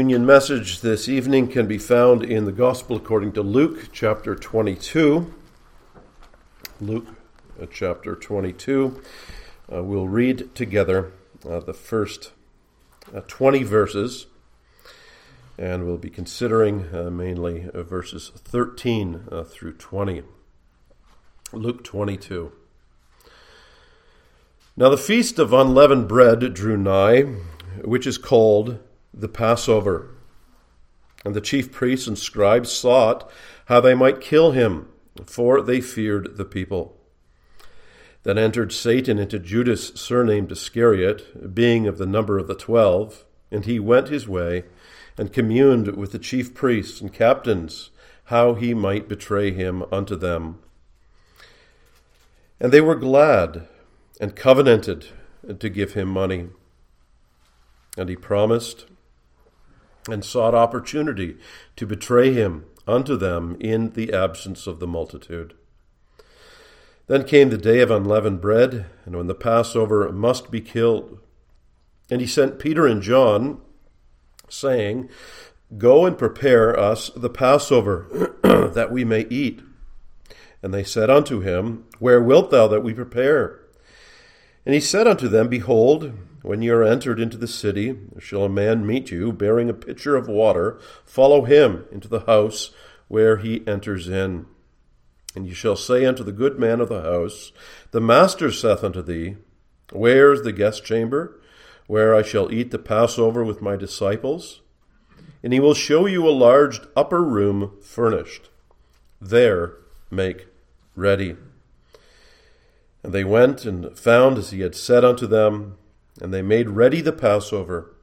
Union message this evening can be found in the Gospel according to Luke chapter 22. Luke uh, chapter 22. Uh, we'll read together uh, the first uh, 20 verses, and we'll be considering uh, mainly verses 13 through 20. Luke 22. Now the feast of unleavened bread drew nigh, which is called the Passover. And the chief priests and scribes sought how they might kill him, for they feared the people. Then entered Satan into Judas, surnamed Iscariot, being of the number of the twelve, and he went his way and communed with the chief priests and captains how he might betray him unto them. And they were glad and covenanted to give him money. And he promised and sought opportunity to betray him unto them in the absence of the multitude. Then came the day of unleavened bread, and when the Passover must be killed. And he sent Peter and John, saying, Go and prepare us the Passover, that we may eat. And they said unto him, Where wilt thou that we prepare? And he said unto them, Behold, when ye are entered into the city, shall a man meet you, bearing a pitcher of water. Follow him into the house where he enters in. And ye shall say unto the good man of the house, The master saith unto thee, Where is the guest chamber, where I shall eat the Passover with my disciples? And he will show you a large upper room furnished. There make ready. And they went and found as he had said unto them, and they made ready the Passover.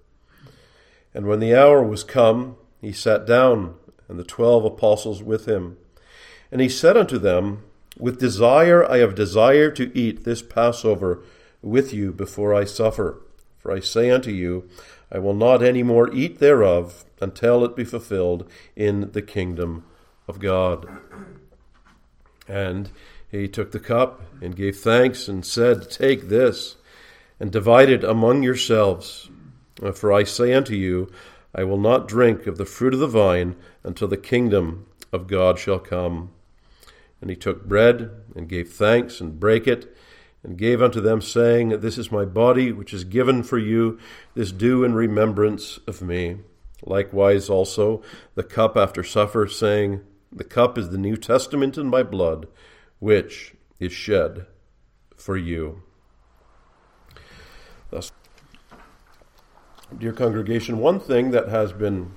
And when the hour was come, he sat down, and the twelve apostles with him. And he said unto them, With desire I have desired to eat this Passover with you before I suffer. For I say unto you, I will not any more eat thereof until it be fulfilled in the kingdom of God. And he took the cup and gave thanks and said, Take this and divide it among yourselves. Uh, for I say unto you, I will not drink of the fruit of the vine until the kingdom of God shall come. And he took bread and gave thanks and brake it and gave unto them, saying, This is my body which is given for you. This do in remembrance of me. Likewise also the cup after supper, saying, The cup is the New Testament in my blood, which is shed for you. Thus, dear congregation, one thing that has been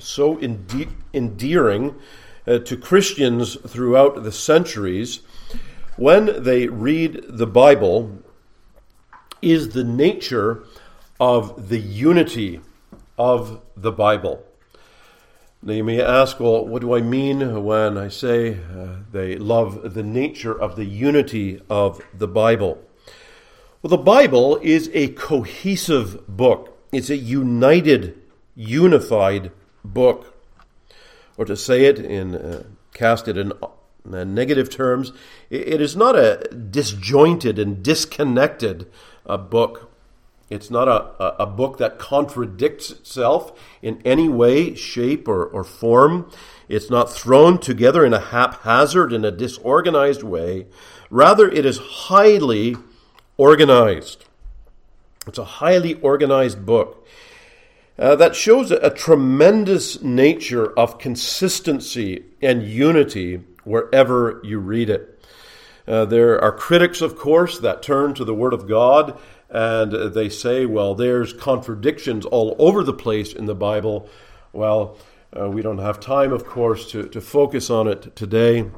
so ende- endearing uh, to Christians throughout the centuries when they read the Bible is the nature of the unity of the Bible. Now, you may ask, well, what do I mean when I say uh, they love the nature of the unity of the Bible? Well, the Bible is a cohesive book, it's a united, unified book. Or to say it in, uh, cast it in uh, negative terms, it is not a disjointed and disconnected uh, book. It's not a, a book that contradicts itself in any way, shape, or, or form. It's not thrown together in a haphazard, in a disorganized way. Rather, it is highly organized. It's a highly organized book uh, that shows a, tremendous nature of consistency and unity wherever you read it. Uh, there are critics, of course, that turn to the Word of God and they say, well, there's contradictions all over the place in the Bible. Well, uh, we don't have time, of course, to, to focus on it today.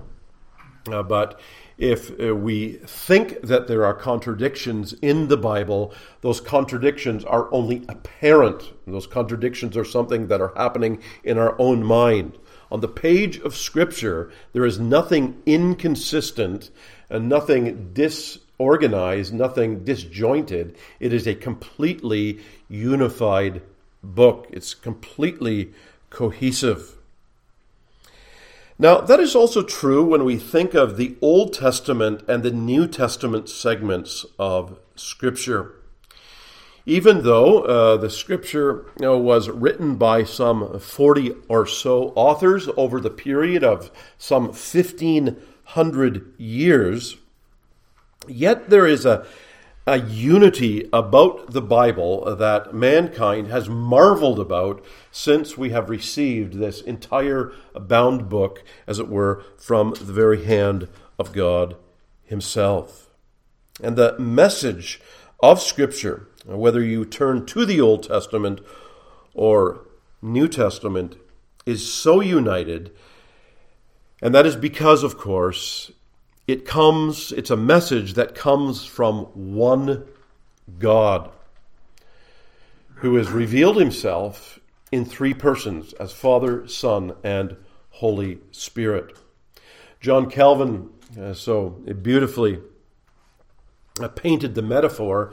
Uh, but if uh, we think that there are contradictions in the Bible, those contradictions are only apparent. Those contradictions are something that are happening in our own mind. On the page of Scripture, there is nothing inconsistent and nothing disorganized, nothing disjointed. It is a completely unified book, it's completely cohesive. Now, that is also true when we think of the Old Testament and the New Testament segments of Scripture. even though uh, the scripture you know, was written by some 40 or so authors over the period of some 1500 years, yet there is a, a unity about the Bible that mankind has marveled about since we have received this entire bound book, as it were, from the very hand of God Himself. And the message of Scripture whether you turn to the Old Testament or New Testament, is so united. And that is because, of course, it comes, it's a message that comes from one God who has revealed himself in three persons as Father, Son, and Holy Spirit. John Calvin uh, so beautifully uh, painted the metaphor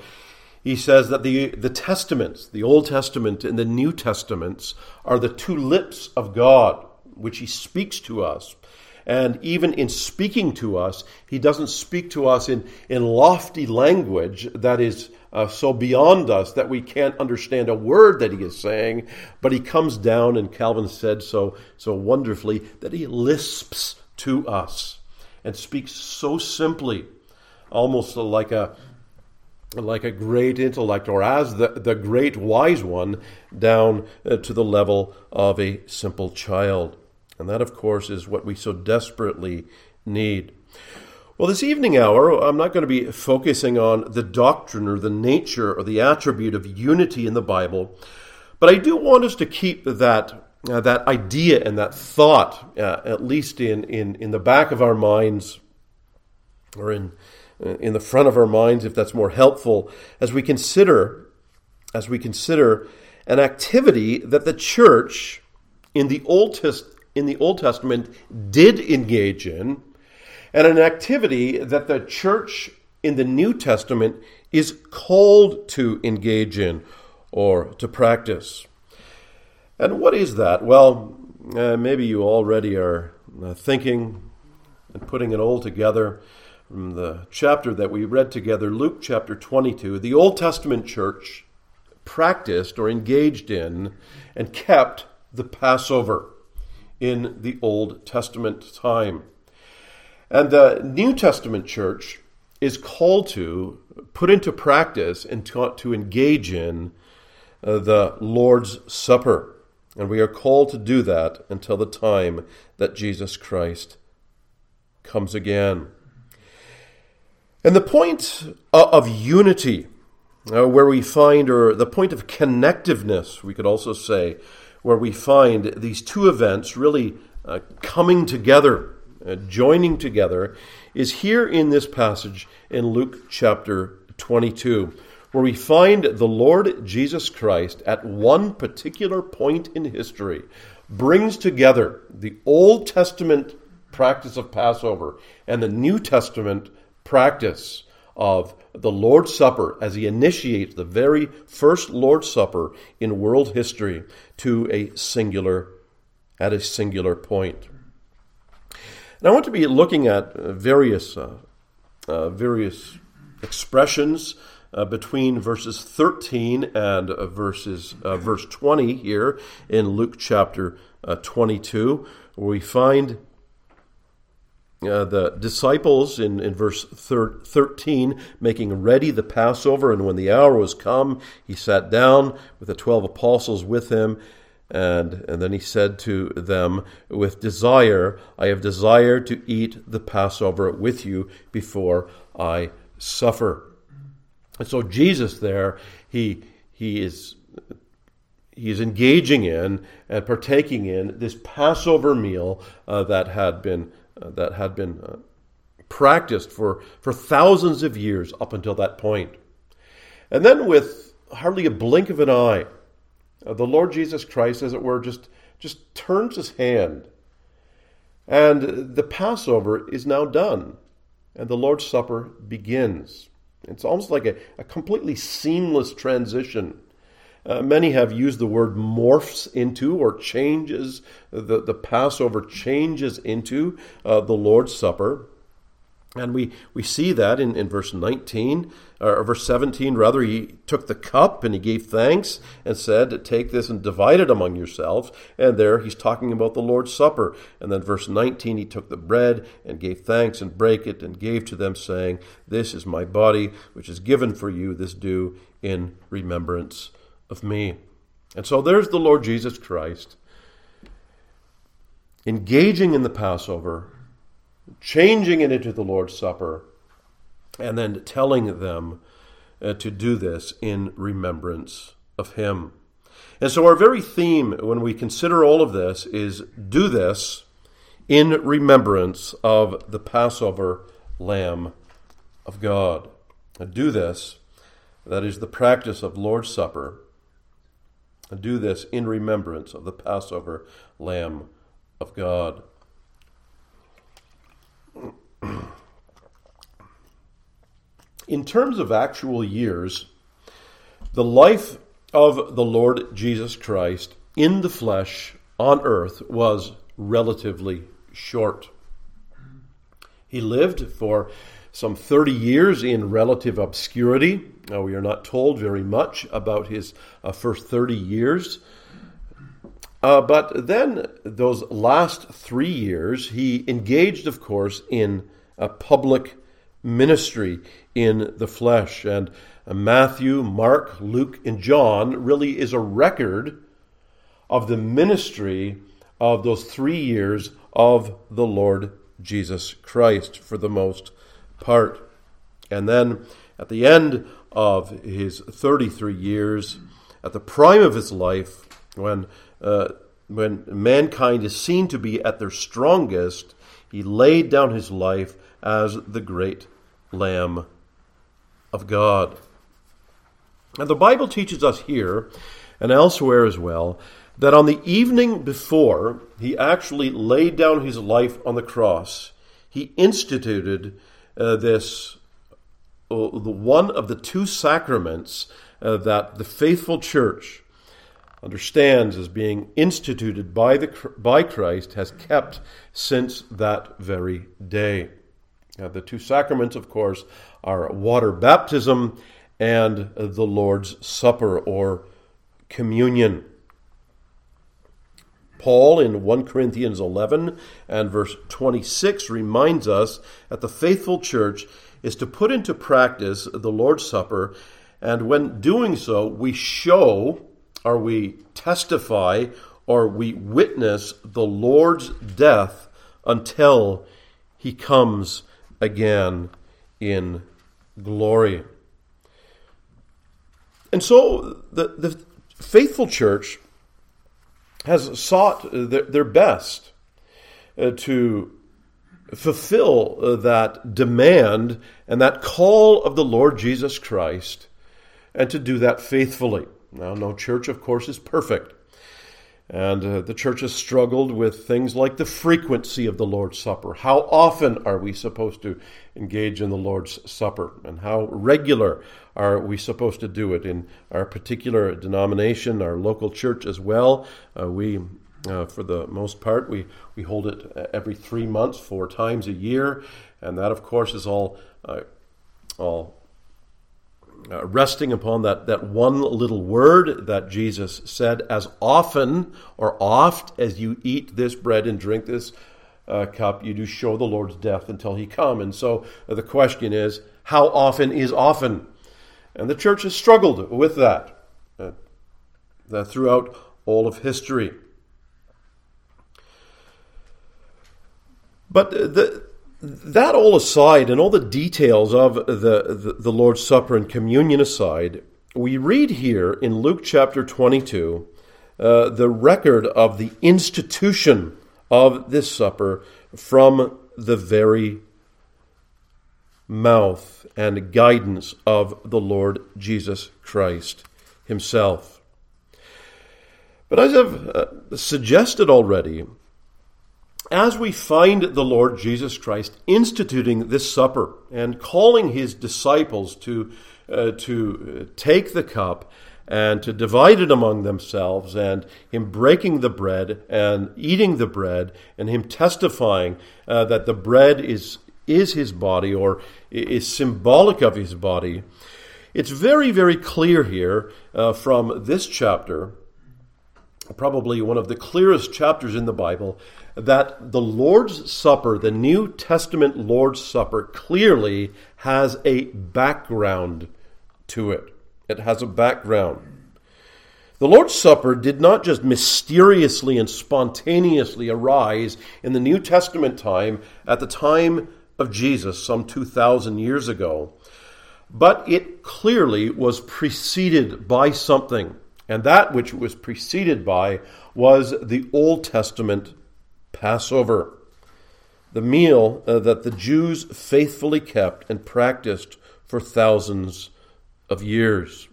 he says that the, the Testaments, the Old Testament and the New Testaments, are the two lips of God, which He speaks to us. And even in speaking to us, He doesn't speak to us in, in lofty language that is uh, so beyond us that we can't understand a word that He is saying, but He comes down, and Calvin said so, so wonderfully, that He lisps to us and speaks so simply, almost like a like a great intellect or as the, the great wise one down uh, to the level of a simple child. And that, of course, is what we so desperately need. Well, this evening hour, I'm not going to be focusing on the doctrine or the nature or the attribute of unity in the Bible, but I do want us to keep that. Uh, that idea and that thought, uh, at least in, in, in the back of our minds, or in uh, in the front of our minds if that's more helpful as we consider as we consider an activity that the church in the Old Test, in the Old Testament did engage in and an activity that the church in the New Testament is called to engage in or to practice. And what is that? Well, uh, maybe you already are uh, thinking and putting it all together from the chapter that we read together, Luke chapter 22, the Old Testament church practiced or engaged in and kept the Passover in the Old Testament time. And the New Testament church is called to put into practice and to, to engage in uh, the Lord's Supper. And we are called to do that until the time that Jesus Christ comes again. And the point of unity, uh, where we find, or the point of connectiveness, we could also say, where we find these two events really uh, coming together, uh, joining together, is here in this passage in Luke chapter 22, where we find the Lord Jesus Christ at one particular point in history brings together the Old Testament practice of Passover and the New Testament practice of the Lord's Supper as he initiates the very first Lord's Supper in world history to a singular at a singular point. And I want to be looking at various uh, uh, various expressions uh, between verses 13 and uh, verses uh, verse 20 here in Luke chapter uh, 22, where we find uh, the disciples in, in verse thir- 13 making ready the Passover, and when the hour was come, he sat down with the twelve apostles with him. And, and then he said to them, With desire, I have desired to eat the Passover with you before I suffer. And so Jesus there, he, he is he is engaging in and partaking in this Passover meal uh, that had been uh, that had been uh, practiced for, for thousands of years up until that point. And then, with hardly a blink of an eye, uh, the Lord Jesus Christ, as it were, just, just turns his hand. And the Passover is now done, and the Lord's Supper begins. It's almost like a, a completely seamless transition uh, many have used the word morphs into or changes, the, the Passover changes into uh, the Lord's Supper. And we, we see that in, in verse 19, or verse 17, rather. He took the cup and he gave thanks and said, Take this and divide it among yourselves. And there he's talking about the Lord's Supper. And then verse 19, he took the bread and gave thanks and brake it and gave to them, saying, This is my body, which is given for you. This do in remembrance of me. And so there's the Lord Jesus Christ engaging in the Passover changing it into the Lord's Supper, and then telling them uh, to do this in remembrance of Him. And so, our very theme when we consider all of this is do this in remembrance of the Passover Lamb of God. do this, that is the practice of Lord's Supper. Do this in remembrance of the Passover Lamb of God. In terms of actual years, the life of the Lord Jesus Christ in the flesh on earth was relatively short. He lived for some 30 years in relative obscurity. Now, we are not told very much about his uh, first 30 years. Uh, but then, those last three years, he engaged, of course, in a public ministry in the flesh. And uh, Matthew, Mark, Luke, and John really is a record of the ministry of those three years of the Lord Jesus Christ for the most part. And then at the end of his 33 years, at the prime of his life, when uh, when mankind is seen to be at their strongest, he laid down his life as the great Lamb of God. And the Bible teaches us here and elsewhere as well that on the evening before he actually laid down his life on the cross, he instituted uh, this uh, the one of the two sacraments uh, that the faithful church understands as being instituted by, the, by Christ has kept since that very day. Now, the two sacraments, of course, are water baptism and the Lord's Supper or communion. Paul in 1 Corinthians 11 and verse 26 reminds us that the faithful church is to put into practice the Lord's Supper, and when doing so, we show or we testify or we witness the Lord's death until he comes again in glory. And so the, the faithful church has sought their, best uh, to fulfill uh, that demand and that call of the Lord Jesus Christ and to do that faithfully. Now, no church, of course, is perfect. And uh, the church has struggled with things like the frequency of the Lord's Supper. How often are we supposed to engage in the Lord's Supper? And how regular are we supposed to do it in our particular denomination, our local church as well? Uh, we, uh, for the most part, we, we hold it uh, every three months, four times a year. And that, of course, is all, uh, all uh, resting upon that, that one little word that Jesus said, as often or oft as you eat this bread and drink this uh, cup, you do show the Lord's death until he come. And so uh, the question is, how often is often? And the church has struggled with that, uh, that throughout all of history. But the, that all aside, and all the details of the, the, the, Lord's Supper and communion aside, we read here in Luke chapter 22 uh, the record of the institution of this supper from the very mouth and guidance of the Lord Jesus Christ Himself. But as I've uh, suggested already, as we find the Lord Jesus Christ instituting this supper and calling his disciples to, uh, to take the cup and to divide it among themselves, and him breaking the bread and eating the bread, and him testifying uh, that the bread is, is his body or is symbolic of his body, it's very, very clear here uh, from this chapter, probably one of the clearest chapters in the Bible, that the Lord's Supper, the New Testament Lord's Supper, clearly has a background to it. It has a background. The Lord's Supper did not just mysteriously and spontaneously arise in the New Testament time at the time of Jesus, some 2,000 years ago, but it clearly was preceded by something. And that which it was preceded by was the Old Testament Passover, the meal uh, that the Jews faithfully kept and practiced for thousands of years.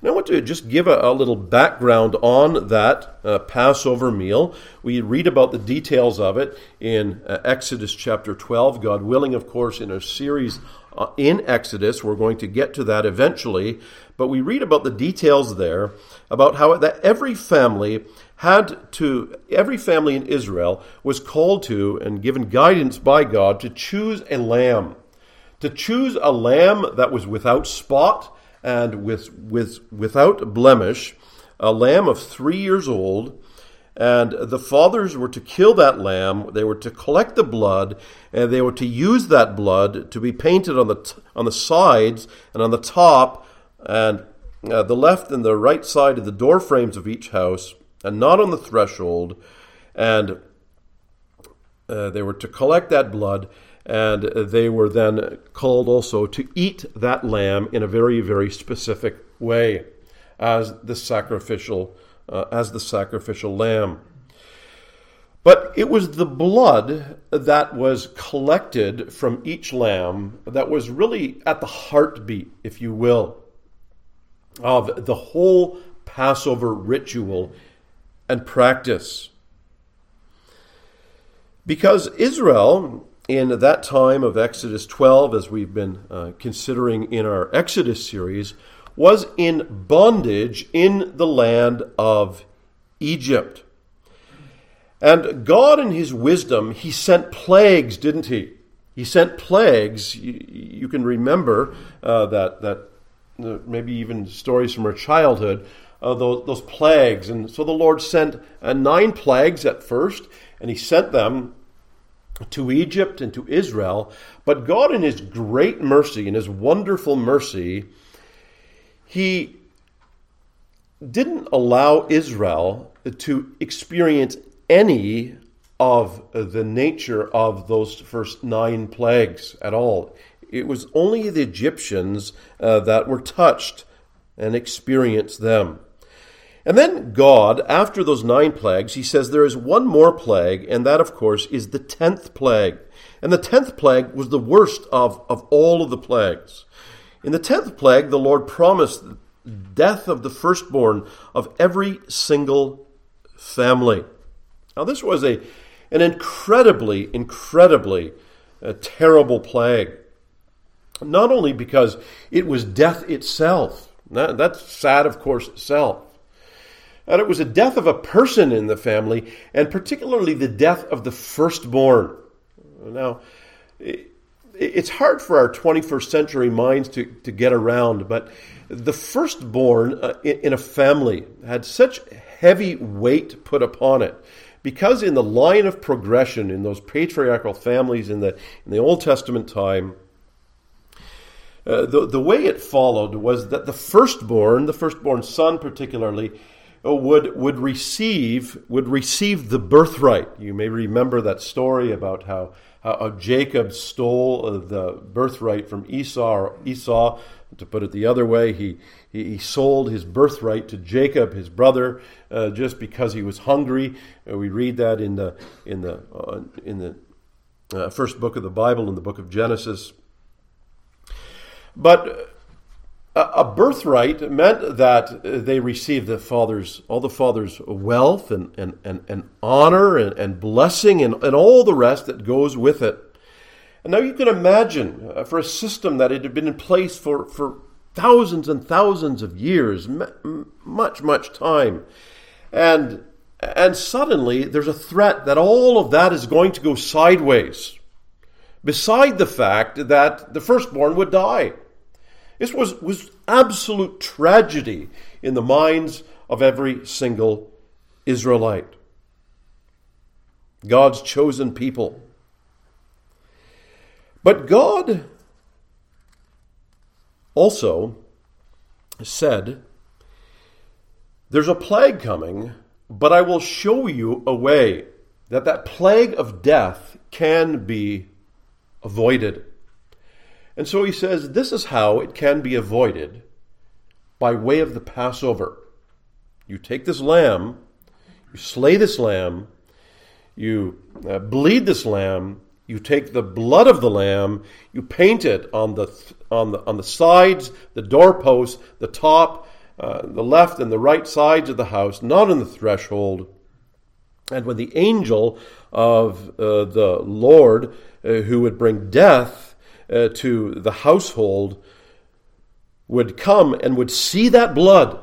And I want to just give a, a little background on that uh, Passover meal. We read about the details of it in uh, Exodus chapter 12, God willing, of course, in a series uh, in Exodus. We're going to get to that eventually. But we read about the details there about how that every family had to, every family in Israel was called to and given guidance by God to choose a lamb. To choose a lamb that was without spot and with, with, without blemish, a lamb of three years old. And the fathers were to kill that lamb. They were to collect the blood, and they were to use that blood to be painted on the t- on the sides and on the top, and uh, the left and the right side of the door frames of each house, and not on the threshold. And uh, they were to collect that blood and they were then called also to eat that lamb in a very, very specific way as the sacrificial, uh, as the sacrificial lamb. But it was the blood that was collected from each lamb that was really at the heartbeat, if you will, of the whole Passover ritual and practice. Because Israel in that time of Exodus 12, as we've been uh, considering in our Exodus series, was in bondage in the land of Egypt. And God, in His wisdom, He sent plagues, didn't He? He sent plagues. You, you can remember uh, that, that uh, maybe even stories from our childhood, uh, those, those plagues. And so the Lord sent uh, nine plagues at first, and He sent them to Egypt and to Israel. But God, in His great mercy, in His wonderful mercy, He didn't allow Israel to experience any of the nature of those first nine plagues at all. It was only the Egyptians uh, that were touched and experienced them. And then God, after those nine plagues, he says there is one more plague, and that, of course, is the tenth plague. And the tenth plague was the worst of, of all of the plagues. In the tenth plague, the Lord promised death of the firstborn of every single family. Now, this was a, an incredibly, incredibly uh, terrible plague. Not only because it was death itself, that, that's sad, of course, itself and it was a death of a person in the family, and particularly the death of the firstborn. Now, it's hard for our 21st century minds to, to get around, but the firstborn uh, in a family had such heavy weight put upon it because in the line of progression in those patriarchal families in the in the Old Testament time, uh, the the way it followed was that the firstborn, the firstborn son particularly, uh, would would receive would receive the birthright. You may remember that story about how, how Jacob stole uh, the birthright from Esau. Or Esau, to put it the other way, he he, sold his birthright to Jacob, his brother, uh, just because he was hungry. Uh, we read that in the in the uh, in the uh, first book of the Bible, in the book of Genesis. But a birthright meant that they received the father's all the father's wealth and, and, and, and honor and, and blessing and, and all the rest that goes with it. And now you can imagine uh, for a system that had been in place for, for thousands and thousands of years, much, much time. And, and suddenly there's a threat that all of that is going to go sideways beside the fact that the firstborn would die. This was, was absolute tragedy in the minds of every single Israelite. God's chosen people. But God also said, There's a plague coming, but I will show you a way that that plague of death can be avoided. And so he says, This is how it can be avoided by way of the Passover. You take this lamb, you slay this lamb, you uh, bleed this lamb, you take the blood of the lamb, you paint it on the on the on the sides, the doorposts, the top, uh, the left and the right sides of the house, not on the threshold. And when the angel of uh, the Lord, uh, who would bring death uh, to the household, would come and would see that blood,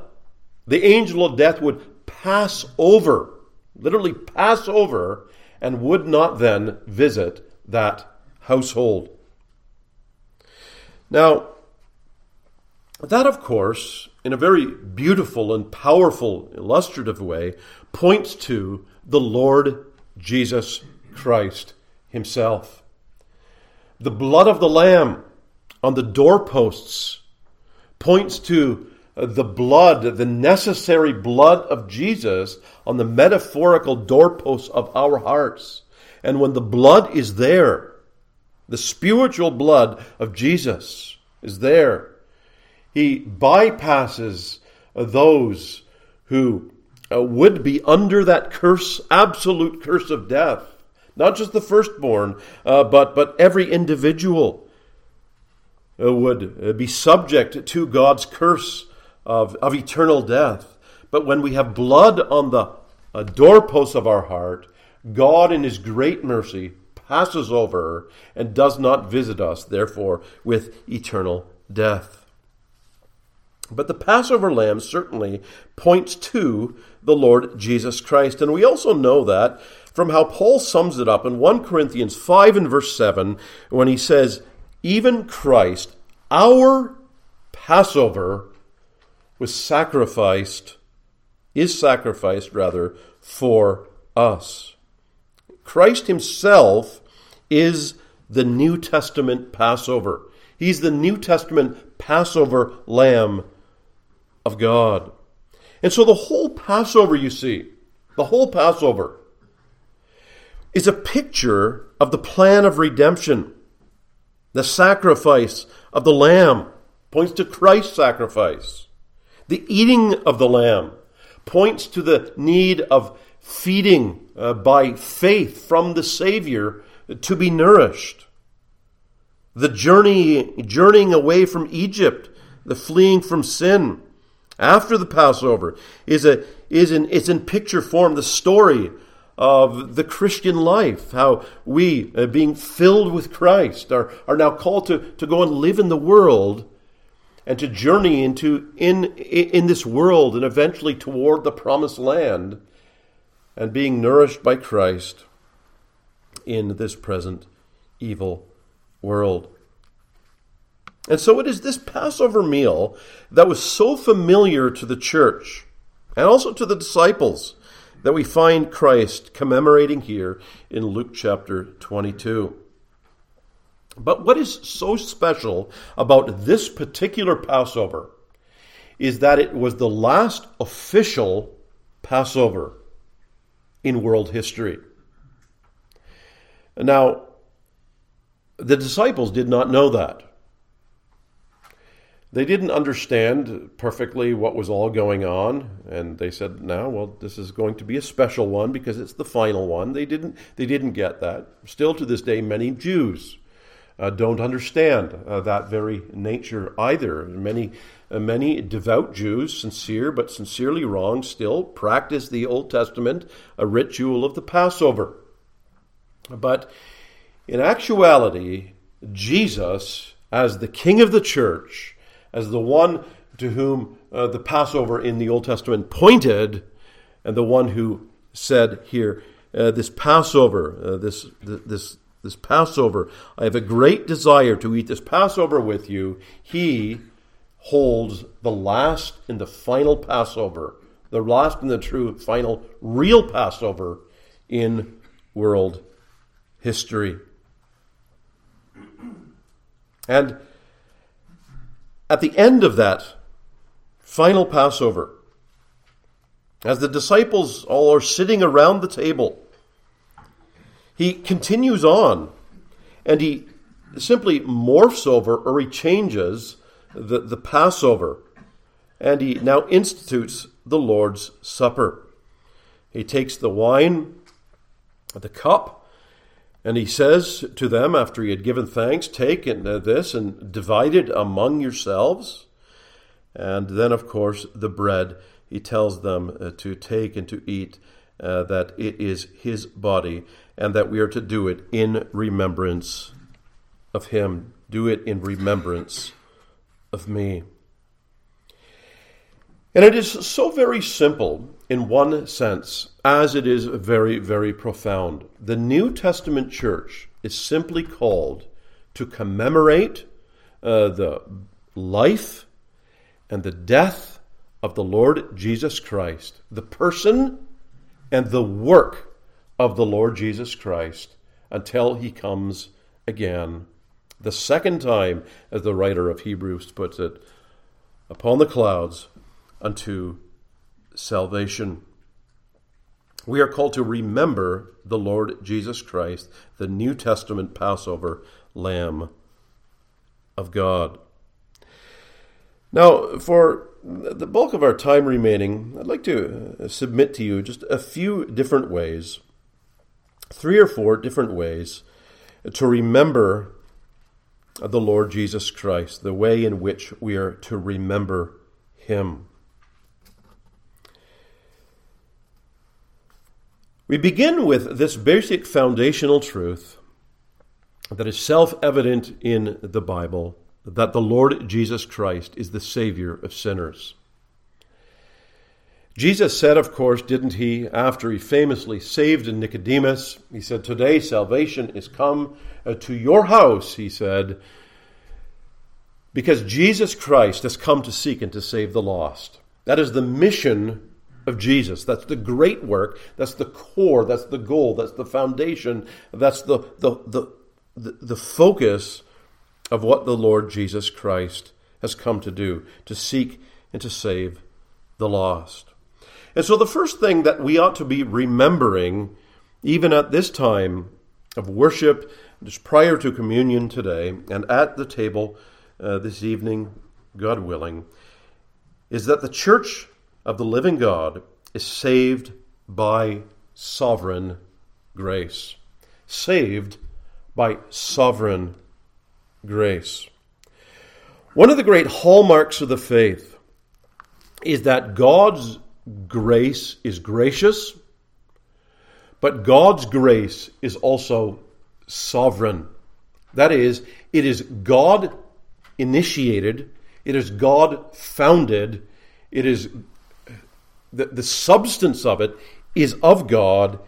the angel of death would pass over, literally pass over, and would not then visit that household. Now, that, of course, in a very beautiful and powerful, illustrative way, points to the Lord Jesus Christ Himself. The blood of the Lamb on the doorposts points to the blood, the necessary blood of Jesus on the metaphorical doorposts of our hearts. And when the blood is there, the spiritual blood of Jesus is there, he bypasses those who uh, would be under that curse, absolute curse of death. Not just the firstborn, uh, but, but every individual uh, would be subject to God's curse of, of eternal death. But when we have blood on the uh, doorposts of our heart, God, in His great mercy, passes over and does not visit us, therefore, with eternal death. But the Passover lamb certainly points to the Lord Jesus Christ. And we also know that from how Paul sums it up in 1 Corinthians 5 and verse 7 when he says, Even Christ, our Passover, was sacrificed, is sacrificed rather, for us. Christ himself is the New Testament Passover. He's the New Testament Passover lamb of God. And so the whole Passover, you see, the whole Passover is a picture of the plan of redemption. The sacrifice of the lamb points to Christ's sacrifice. The eating of the lamb points to the need of feeding uh, by faith from the Savior to be nourished. The journey, journeying away from Egypt, the fleeing from sin after the Passover is a is in it's in picture form the story of the Christian life, how we, uh, being filled with Christ, are, are now called to, to go and live in the world and to journey into in in this world and eventually toward the promised land and being nourished by Christ in this present evil world. And so it is this Passover meal that was so familiar to the church and also to the disciples that we find Christ commemorating here in Luke chapter 22. But what is so special about this particular Passover is that it was the last official Passover in world history. Now, the disciples did not know that. They didn't understand perfectly what was all going on, and they said, "Now, well, this is going to be a special one because it's the final one." They didn't. They didn't get that. Still, to this day, many Jews uh, don't understand uh, that very nature either. Many, uh, many devout Jews, sincere but sincerely wrong, still practice the Old Testament a ritual of the Passover. But in actuality, Jesus, as the King of the Church, as the one to whom uh, the Passover in the Old Testament pointed, and the one who said here, uh, this Passover, uh, this this this Passover. I have a great desire to eat this Passover with you. He holds the last and the final Passover, the last and the true final real Passover in world history. And at the end of that final Passover, as the disciples all are sitting around the table, he continues on and he simply morphs over or he changes the, the Passover and he now institutes the Lord's Supper. He takes the wine, the cup, and he says to them after he had given thanks, Take this and divide it among yourselves. And then, of course, the bread, he tells them uh, to take and to eat, uh, that it is his body and that we are to do it in remembrance of him. Do it in remembrance of me. And it is so very simple in one sense, as it is very, very profound. The New Testament church is simply called to commemorate uh, the life and the death of the Lord Jesus Christ, the person and the work of the Lord Jesus Christ until he comes again. The second time, as the writer of Hebrews puts it, upon the clouds unto salvation. We are called to remember the Lord Jesus Christ, the New Testament Passover Lamb of God. Now, for the bulk of our time remaining, I'd like to submit to you just a few different ways three or four different ways to remember the Lord Jesus Christ, the way in which we are to remember Him. We begin with this basic foundational truth that is self evident in the Bible that the Lord Jesus Christ is the Savior of sinners. Jesus said, of course, didn't he, after he famously saved Nicodemus, he said, Today salvation is come uh, to your house, he said, because Jesus Christ has come to seek and to save the lost. That is the mission of Jesus. That's the great work. That's the core. That's the goal. That's the foundation. That's the, the, the, the, the focus of what the Lord Jesus Christ has come to do to seek and to save the lost. And so, the first thing that we ought to be remembering, even at this time of worship, just prior to communion today, and at the table uh, this evening, God willing, is that the church of the living God is saved by sovereign grace. Saved by sovereign grace. One of the great hallmarks of the faith is that God's grace is gracious, but God's grace is also sovereign. That is, it is God initiated, it is God founded, it is the, the substance of it is of God.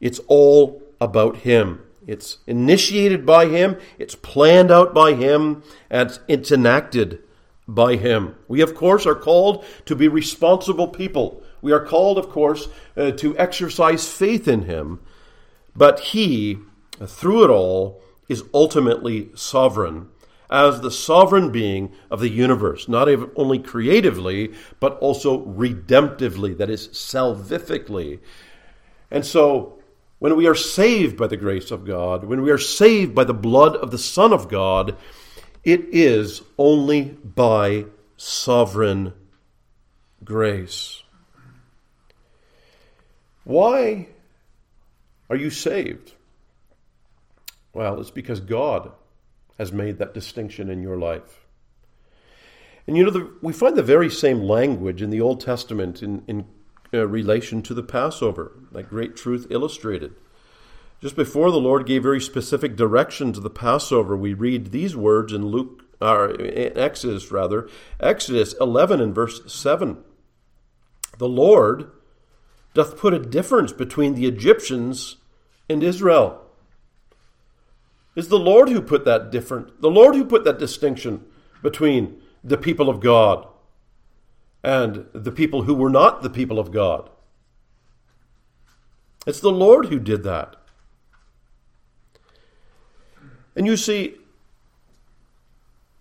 It's all about Him. It's initiated by Him, it's planned out by Him, and it's enacted by Him. We, of course, are called to be responsible people. We are called, of course, uh, to exercise faith in Him. But He, through it all, is ultimately sovereign as the sovereign being of the universe, not only creatively, but also redemptively, that is, salvifically. And so, when we are saved by the grace of God, when we are saved by the blood of the Son of God, it is only by sovereign grace. Why are you saved? Well, it's because God has made that distinction in your life. And you know, the, we find the very same language in the Old Testament in, in uh, relation to the Passover, that great truth illustrated. Just before the Lord gave very specific direction to the Passover, we read these words in Luke, or in Exodus rather, Exodus 11 and verse 7. The Lord doth put a difference between the Egyptians and Israel. It's the Lord who put that different, the Lord who put that distinction between the people of God and the people who were not the people of God. It's the Lord who did that. And you see,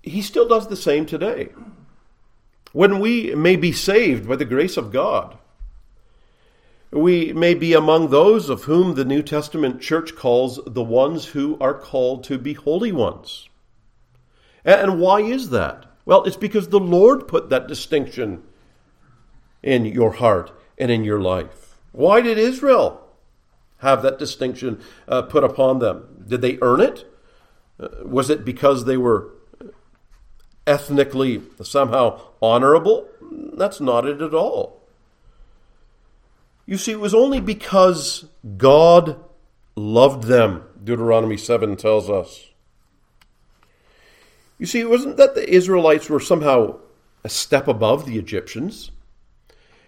He still does the same today. When we may be saved by the grace of God, we may be among those of whom the New Testament church calls the ones who are called to be holy ones. And why is that? Well, it's because the Lord put that distinction in your heart and in your life. Why did Israel have that distinction uh, put upon them? Did they earn it? Uh, was it because they were ethnically somehow honorable? That's not it at all. You see, it was only because God loved them, Deuteronomy 7 tells us. You see, it wasn't that the Israelites were somehow a step above the Egyptians.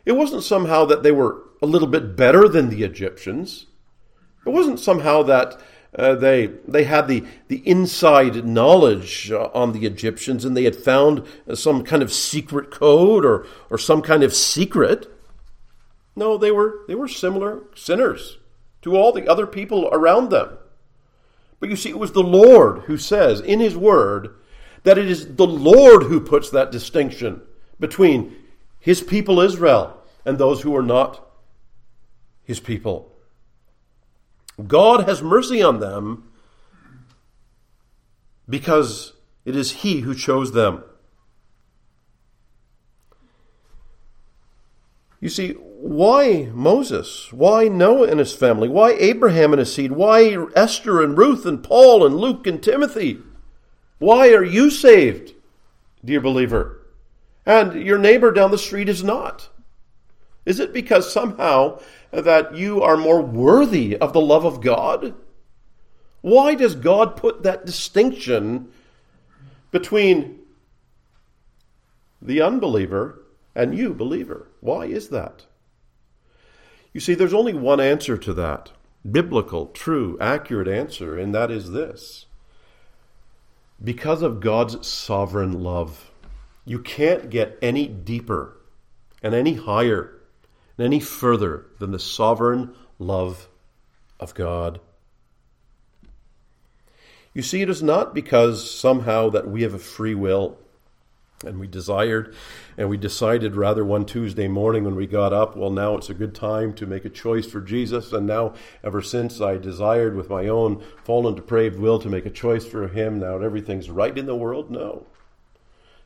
It wasn't somehow that they were a little bit better than the Egyptians. It wasn't somehow that uh, they they had the the inside knowledge uh, on the Egyptians and they had found some kind of secret code or or some kind of secret. No, they were they were similar sinners to all the other people around them. But you see, it was the Lord who says in His Word that it is the Lord who puts that distinction between His people Israel and those who are not His people. God has mercy on them because it is He who chose them. You see, why Moses? Why Noah and his family? Why Abraham and his seed? Why Esther and Ruth and Paul and Luke and Timothy? Why are you saved, dear believer? And your neighbor down the street is not? Is it because somehow that you are more worthy of the love of God? Why does God put that distinction between the unbeliever and you, believer? Why is that? You see, there's only one answer to that biblical, true, accurate answer, and that is this because of God's sovereign love. You can't get any deeper and any higher and any further than the sovereign love of God. You see, it is not because somehow that we have a free will and we desired and we decided rather one Tuesday morning when we got up, well, now it's a good time to make a choice for Jesus. And now, ever since I desired with my own fallen, depraved will to make a choice for Him, now everything's right in the world? No.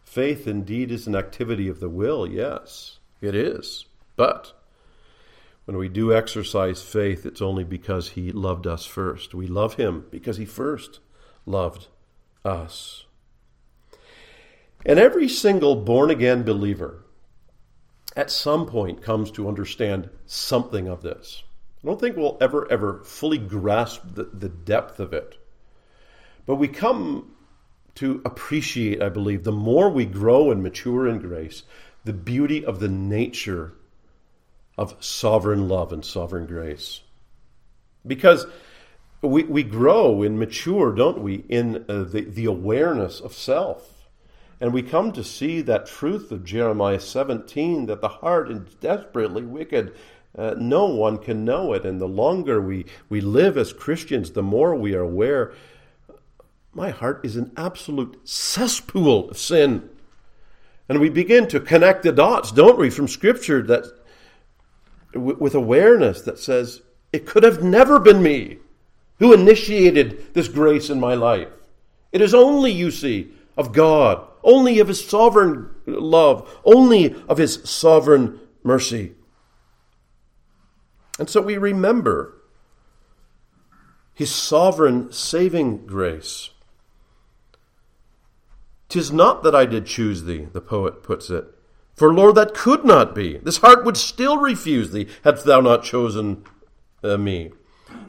Faith indeed is an activity of the will, yes, it is. But when we do exercise faith, it's only because He loved us first. We love Him because He first loved us. And every single born again believer at some point comes to understand something of this. I don't think we'll ever, ever fully grasp the, the depth of it. But we come to appreciate, I believe, the more we grow and mature in grace, the beauty of the nature of sovereign love and sovereign grace. Because we, we grow and mature, don't we, in uh, the, the awareness of self and we come to see that truth of Jeremiah 17 that the heart is desperately wicked. Uh, no one can know it. And the longer we, we live as Christians, the more we are aware my heart is an absolute cesspool of sin. And we begin to connect the dots, don't we, from Scripture that with awareness that says, it could have never been me who initiated this grace in my life. It is only, you see, of God only of his sovereign love, only of his sovereign mercy. And so we remember his sovereign saving grace. Tis not that I did choose thee, the poet puts it. For, Lord, that could not be. This heart would still refuse thee, hadst thou not chosen uh, me.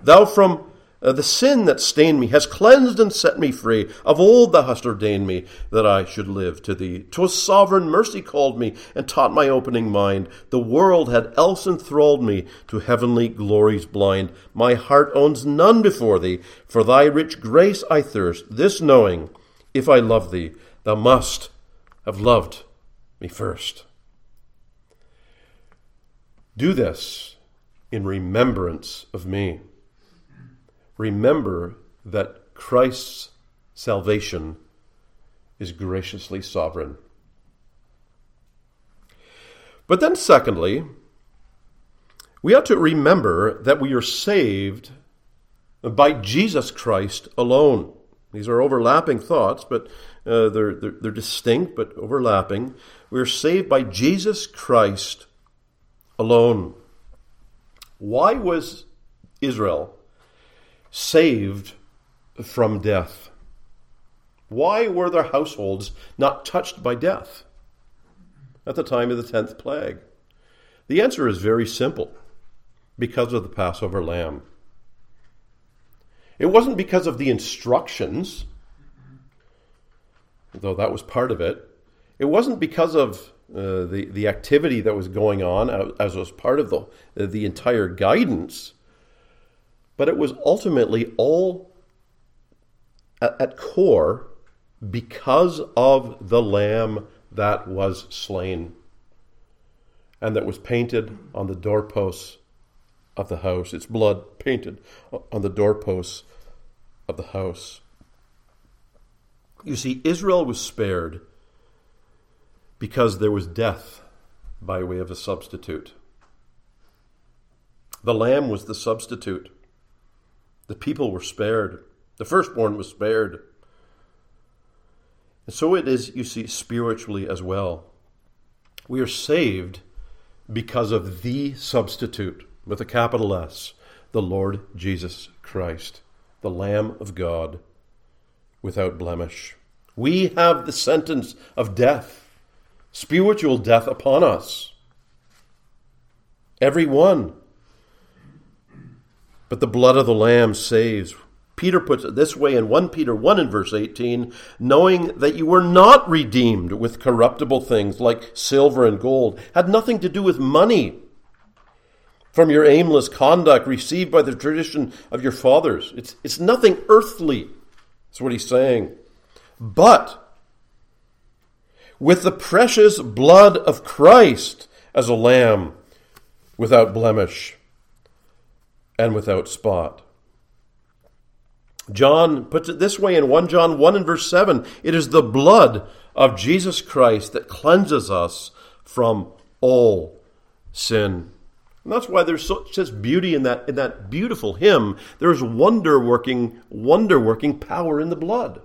Thou from uh, the sin that stained me has cleansed and set me free. Of old thou hast ordained me that I should live to thee. 'Twas sovereign mercy called me and taught my opening mind. The world had else enthralled me to heavenly glories blind. My heart owns none before thee. For thy rich grace I thirst. This knowing, if I love thee, thou must have loved me first. Do this in remembrance of me remember that Christ's salvation is graciously sovereign. But then, secondly, we ought to remember that we are saved by Jesus Christ alone. These are overlapping thoughts, but uh, they're, they're, they're distinct but overlapping. We are saved by Jesus Christ alone. Why was Israel saved from death? Why were their households not touched by death at the time of the tenth plague? The answer is very simple because of the Passover lamb. It wasn't because of the instructions, though that was part of it. It wasn't because of uh, the, the activity that was going on as was part of the, the entire guidance. But it was ultimately all at, core because of the lamb that was slain and that was painted on the doorposts of the house, its blood painted on the doorposts of the house. You see, Israel was spared because there was death by way of a substitute. The lamb was the substitute. The people were spared. The firstborn was spared. And so it is, you see, spiritually as well. We are saved because of the substitute, with a capital S, the Lord Jesus Christ, the Lamb of God, without blemish. We have the sentence of death, spiritual death upon us. Every one but the blood of the Lamb saves. Peter puts it this way in 1 Peter 1 and verse 18 knowing that you were not redeemed with corruptible things like silver and gold, had nothing to do with money from your aimless conduct received by the tradition of your fathers. It's, it's nothing earthly, that's what he's saying. But with the precious blood of Christ as a lamb without blemish and without spot. John puts it this way in 1 John 1 and verse 7 it is the blood of Jesus Christ that cleanses us from all sin. And that's why there's such beauty in that, in that beautiful hymn. There's wonder working, wonder working power in the blood.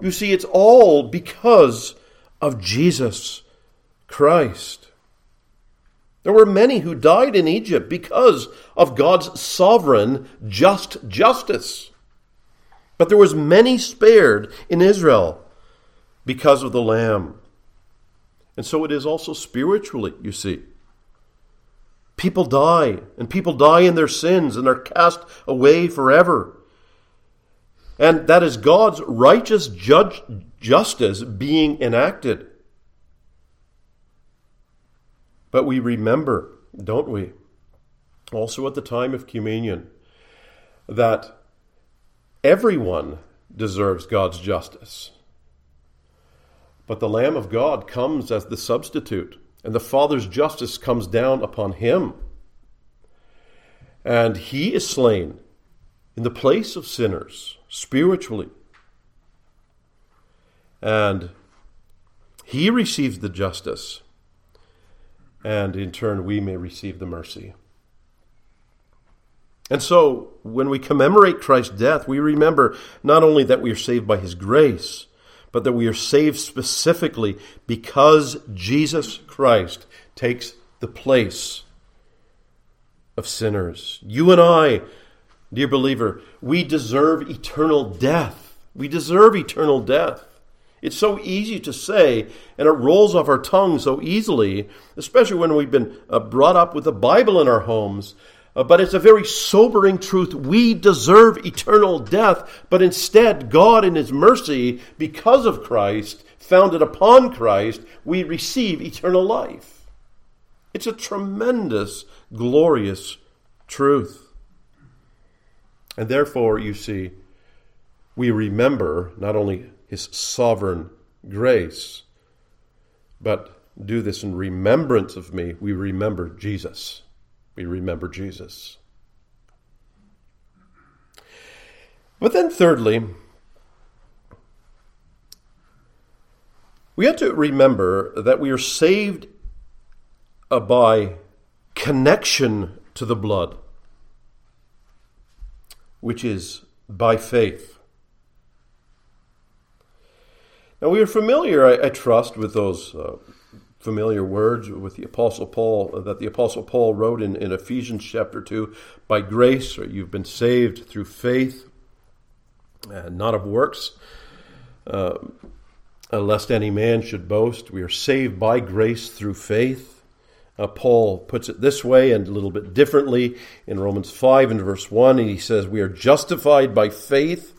You see, it's all because of Jesus Christ. There were many who died in Egypt because of God's sovereign just justice. But there was many spared in Israel because of the lamb. And so it is also spiritually, you see. People die, and people die in their sins and are cast away forever. And that is God's righteous judge, justice being enacted. But we remember, don't we, also at the time of communion, that everyone deserves God's justice. But the Lamb of God comes as the substitute, and the Father's justice comes down upon him. And he is slain in the place of sinners, spiritually. And he receives the justice and in turn we may receive the mercy. And so, when we commemorate Christ's death, we remember not only that we are saved by his grace, but that we are saved specifically because Jesus Christ takes the place of sinners. You and I, dear believer, we deserve eternal death. We deserve eternal death. It's so easy to say, and it rolls off our tongue so easily, especially when we've been uh, brought up with the Bible in our homes. Uh, but it's a very sobering truth. We deserve eternal death, but instead, God, in His mercy, because of Christ, founded upon Christ, we receive eternal life. It's a tremendous, glorious truth. And therefore, you see, we remember not only His sovereign grace, but do this in remembrance of me. We remember Jesus. We remember Jesus. But then, thirdly, we have to remember that we are saved uh, by connection to the blood, which is by faith. Now, we are familiar, I, I trust, with those uh, familiar words with the Apostle Paul that the Apostle Paul wrote in, in Ephesians chapter 2 by grace, or you've been saved through faith, uh, not of works, uh, lest any man should boast. We are saved by grace through faith. Uh, Paul puts it this way and a little bit differently in Romans 5 and verse 1. And he says, We are justified by faith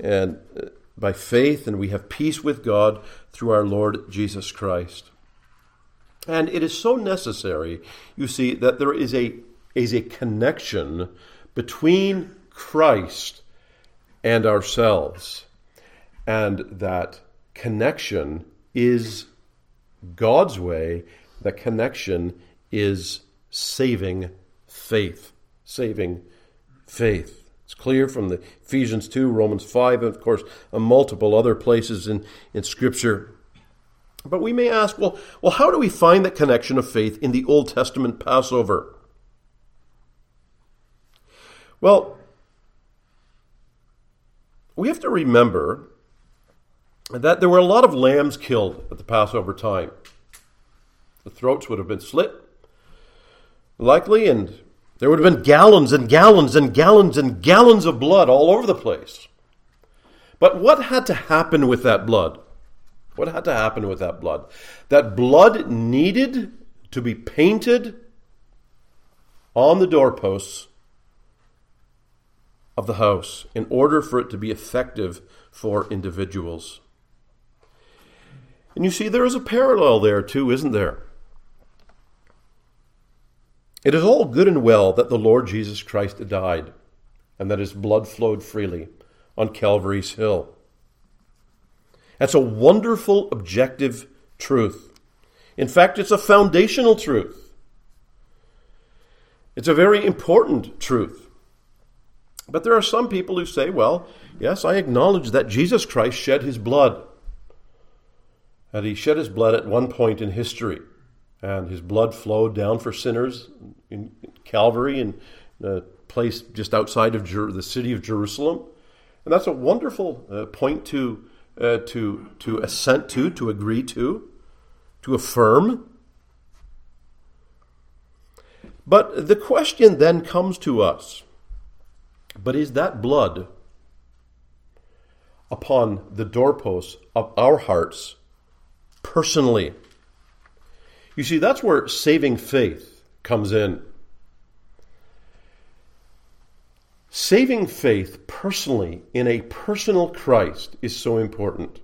and uh, by faith, and we have peace with God through our Lord Jesus Christ. And it is so necessary, you see, that there is a, is a connection between Christ and ourselves. And that connection is God's way, that connection is saving faith. Saving faith. It's clear from the Ephesians 2, Romans 5, and of course, uh, multiple other places in, in Scripture but we may ask, well, well, how do we find that connection of faith in the Old Testament Passover? Well, we have to remember that there were a lot of lambs killed at the Passover time. The throats would have been slit, likely, and there would have been gallons and gallons and gallons and gallons of blood all over the place. But what had to happen with that blood? What had to happen with that blood? That blood needed to be painted on the doorposts of the house in order for it to be effective for individuals. And you see, there is a parallel there too, isn't there? It is all good and well that the Lord Jesus Christ died and that his blood flowed freely on Calvary's Hill. That's a wonderful objective truth. In fact, it's a foundational truth. It's a very important truth. But there are some people who say, well, yes, I acknowledge that Jesus Christ shed his blood. And he shed his blood at one point in history. And his blood flowed down for sinners in Calvary, in a place just outside of Jer- the city of Jerusalem. And that's a wonderful uh, point to uh, to, to assent to, to agree to, to affirm. But the question then comes to us but is that blood upon the doorposts of our hearts personally? You see, that's where saving faith comes in. Saving faith personally in a personal Christ is so important.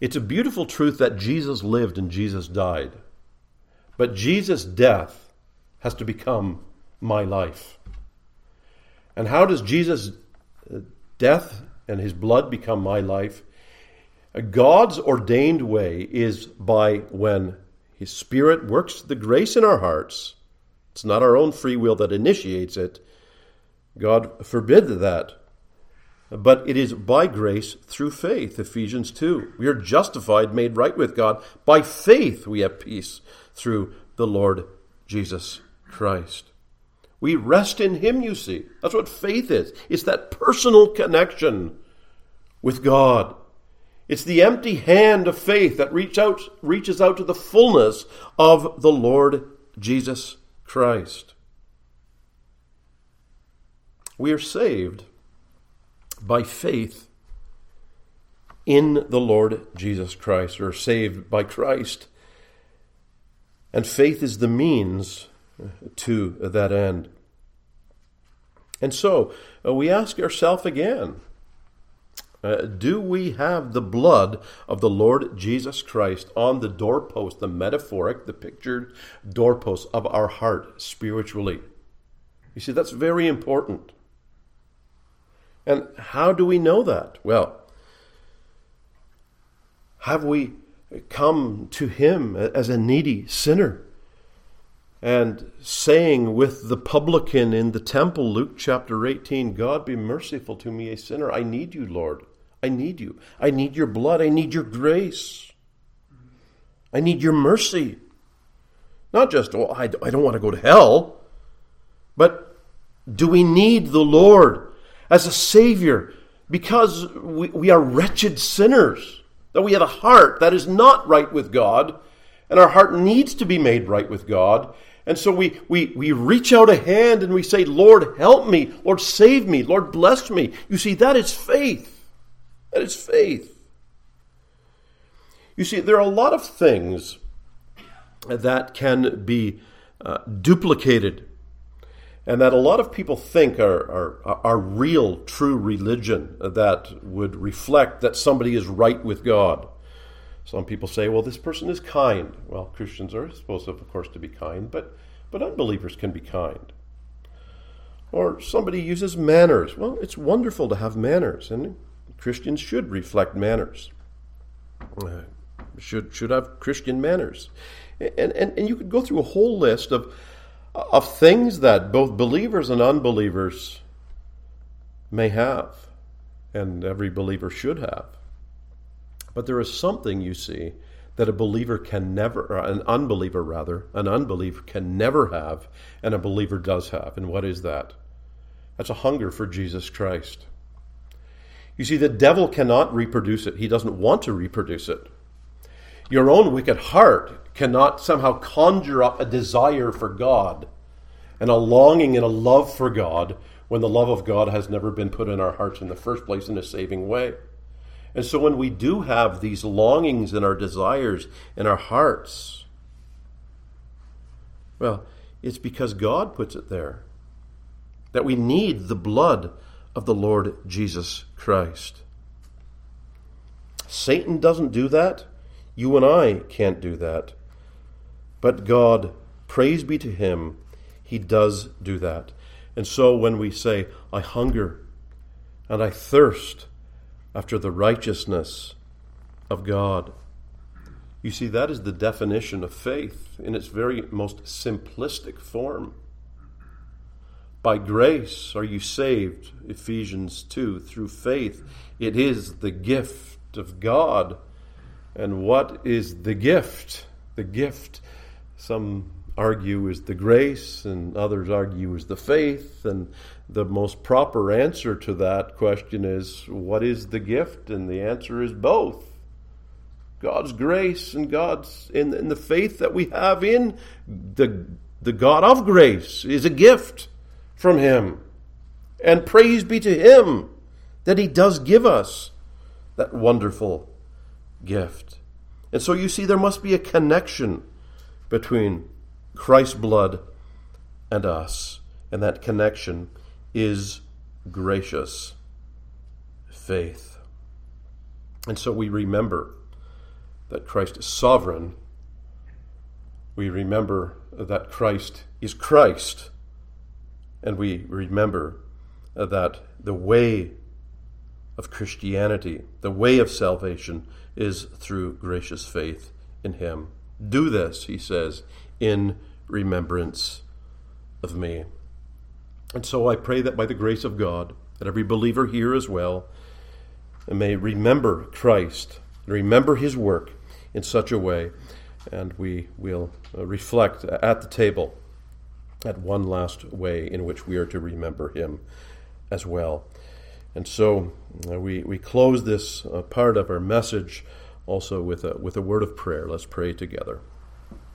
It's a beautiful truth that Jesus lived and Jesus died. But Jesus' death has to become my life. And how does Jesus' death and his blood become my life? God's ordained way is by when his Spirit works the grace in our hearts. It's not our own free will that initiates it, God forbid that. But it is by grace through faith, Ephesians 2. We are justified, made right with God. By faith we have peace through the Lord Jesus Christ. We rest in Him, you see. That's what faith is. It's that personal connection with God. It's the empty hand of faith that reach out, reaches out to the fullness of the Lord Jesus Christ. We are saved by faith in the Lord Jesus Christ, or saved by Christ. And faith is the means to that end. And so uh, we ask ourselves again uh, do we have the blood of the Lord Jesus Christ on the doorpost, the metaphoric, the pictured doorpost of our heart spiritually? You see, that's very important. And how do we know that? Well, have we come to Him as a needy sinner? And saying with the publican in the temple, Luke chapter 18, God be merciful to me, a sinner. I need you, Lord. I need you. I need your blood. I need your grace. I need your mercy. Not just, oh, I, don't want to go to hell, but do we need the Lord as a Savior because we, we are wretched sinners? That we have a heart that is not right with God, and our heart needs to be made right with God. And so we, we, we reach out a hand and we say, Lord, help me. Lord, save me. Lord, bless me. You see, that is faith. That is faith. You see, there are a lot of things that can be uh, duplicated and that a lot of people think are, are, are real, true religion that would reflect that somebody is right with God. Some people say, well, this person is kind. Well, Christians are supposed, of course, to be kind, but, but unbelievers can be kind. Or somebody uses manners. Well, it's wonderful to have manners, and Christians should reflect manners. Uh, should should have Christian manners, and, and and you could go through a whole list of of things that both believers and unbelievers may have, and every believer should have. But there is something you see that a believer can never, an unbeliever rather, an unbeliever can never have, and a believer does have. And what is that? That's a hunger for Jesus Christ. You see, the devil cannot reproduce it. He doesn't want to reproduce it. Your own wicked heart cannot somehow conjure up a desire for God and a longing and a love for God when the love of God has never been put in our hearts in the first place in a saving way. And so when we do have these longings and our desires in our hearts, well, it's because God puts it there. That we need the blood of the Lord Jesus Christ. Satan doesn't do that. You and I can't do that. But God, praise be to Him, He does do that. And so when we say, I hunger and I thirst after the righteousness of God, you see, that is the definition of faith in its very most simplistic form. By grace are you saved, Ephesians 2, through faith. It is the gift of God. And what is the gift? The gift, some argue, is the grace, and others argue, is the faith. And the most proper answer to that question is, what is the gift? And the answer is both. God's grace and God's in, the faith that we have in the, the God of grace is a gift from Him. And praise be to Him that He does give us that wonderful gift. And so you see, there must be a connection between Christ's blood and us. And that connection is gracious faith. And so we remember that Christ is sovereign. We remember that Christ is Christ and we remember that the way of Christianity, the way of salvation, is through gracious faith in Him. Do this, he says, in remembrance of me. And so I pray that by the grace of God, that every believer here as well may remember Christ, remember his work in such a way, and we will reflect at the table at one last way in which we are to remember him as well. And so uh, we, we close this uh, part of our message also with a, with a word of prayer. Let's pray together.